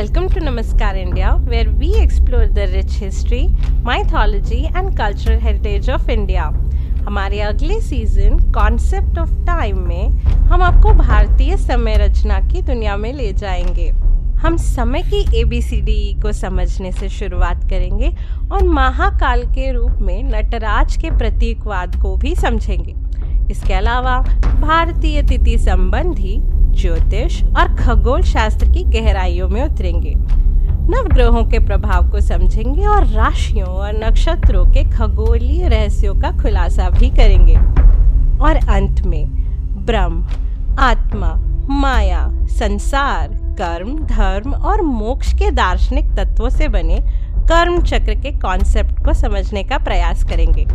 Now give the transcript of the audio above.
Welcome to Namaskar India, where we explore the rich history, mythology, and cultural heritage of India. हमारे अगले season concept of time में हम आपको भारतीय समय रचना की दुनिया में ले जाएँगे हम समय की ए बी सी डी को समझने से शुरुआत करेंगे और महाकाल के रूप में नटराज के प्रतीकवाद को भी समझेंगे इसके अलावा भारतीय तिथि संबंधी ज्योतिष और खगोल शास्त्र की गहराइयों में उतरेंगे। नवग्रहों के प्रभाव को समझेंगे और राशियों और नक्षत्रों के खगोलीय रहस्यों का खुलासा भी करेंगे। और अंत में, ब्रह्म, आत्मा, माया, संसार, कर्म, धर्म और मोक्ष के दार्शनिक तत्वों से बने कर्म चक्र के कॉन्सेप्ट को समझने का प्रयास करेंगे।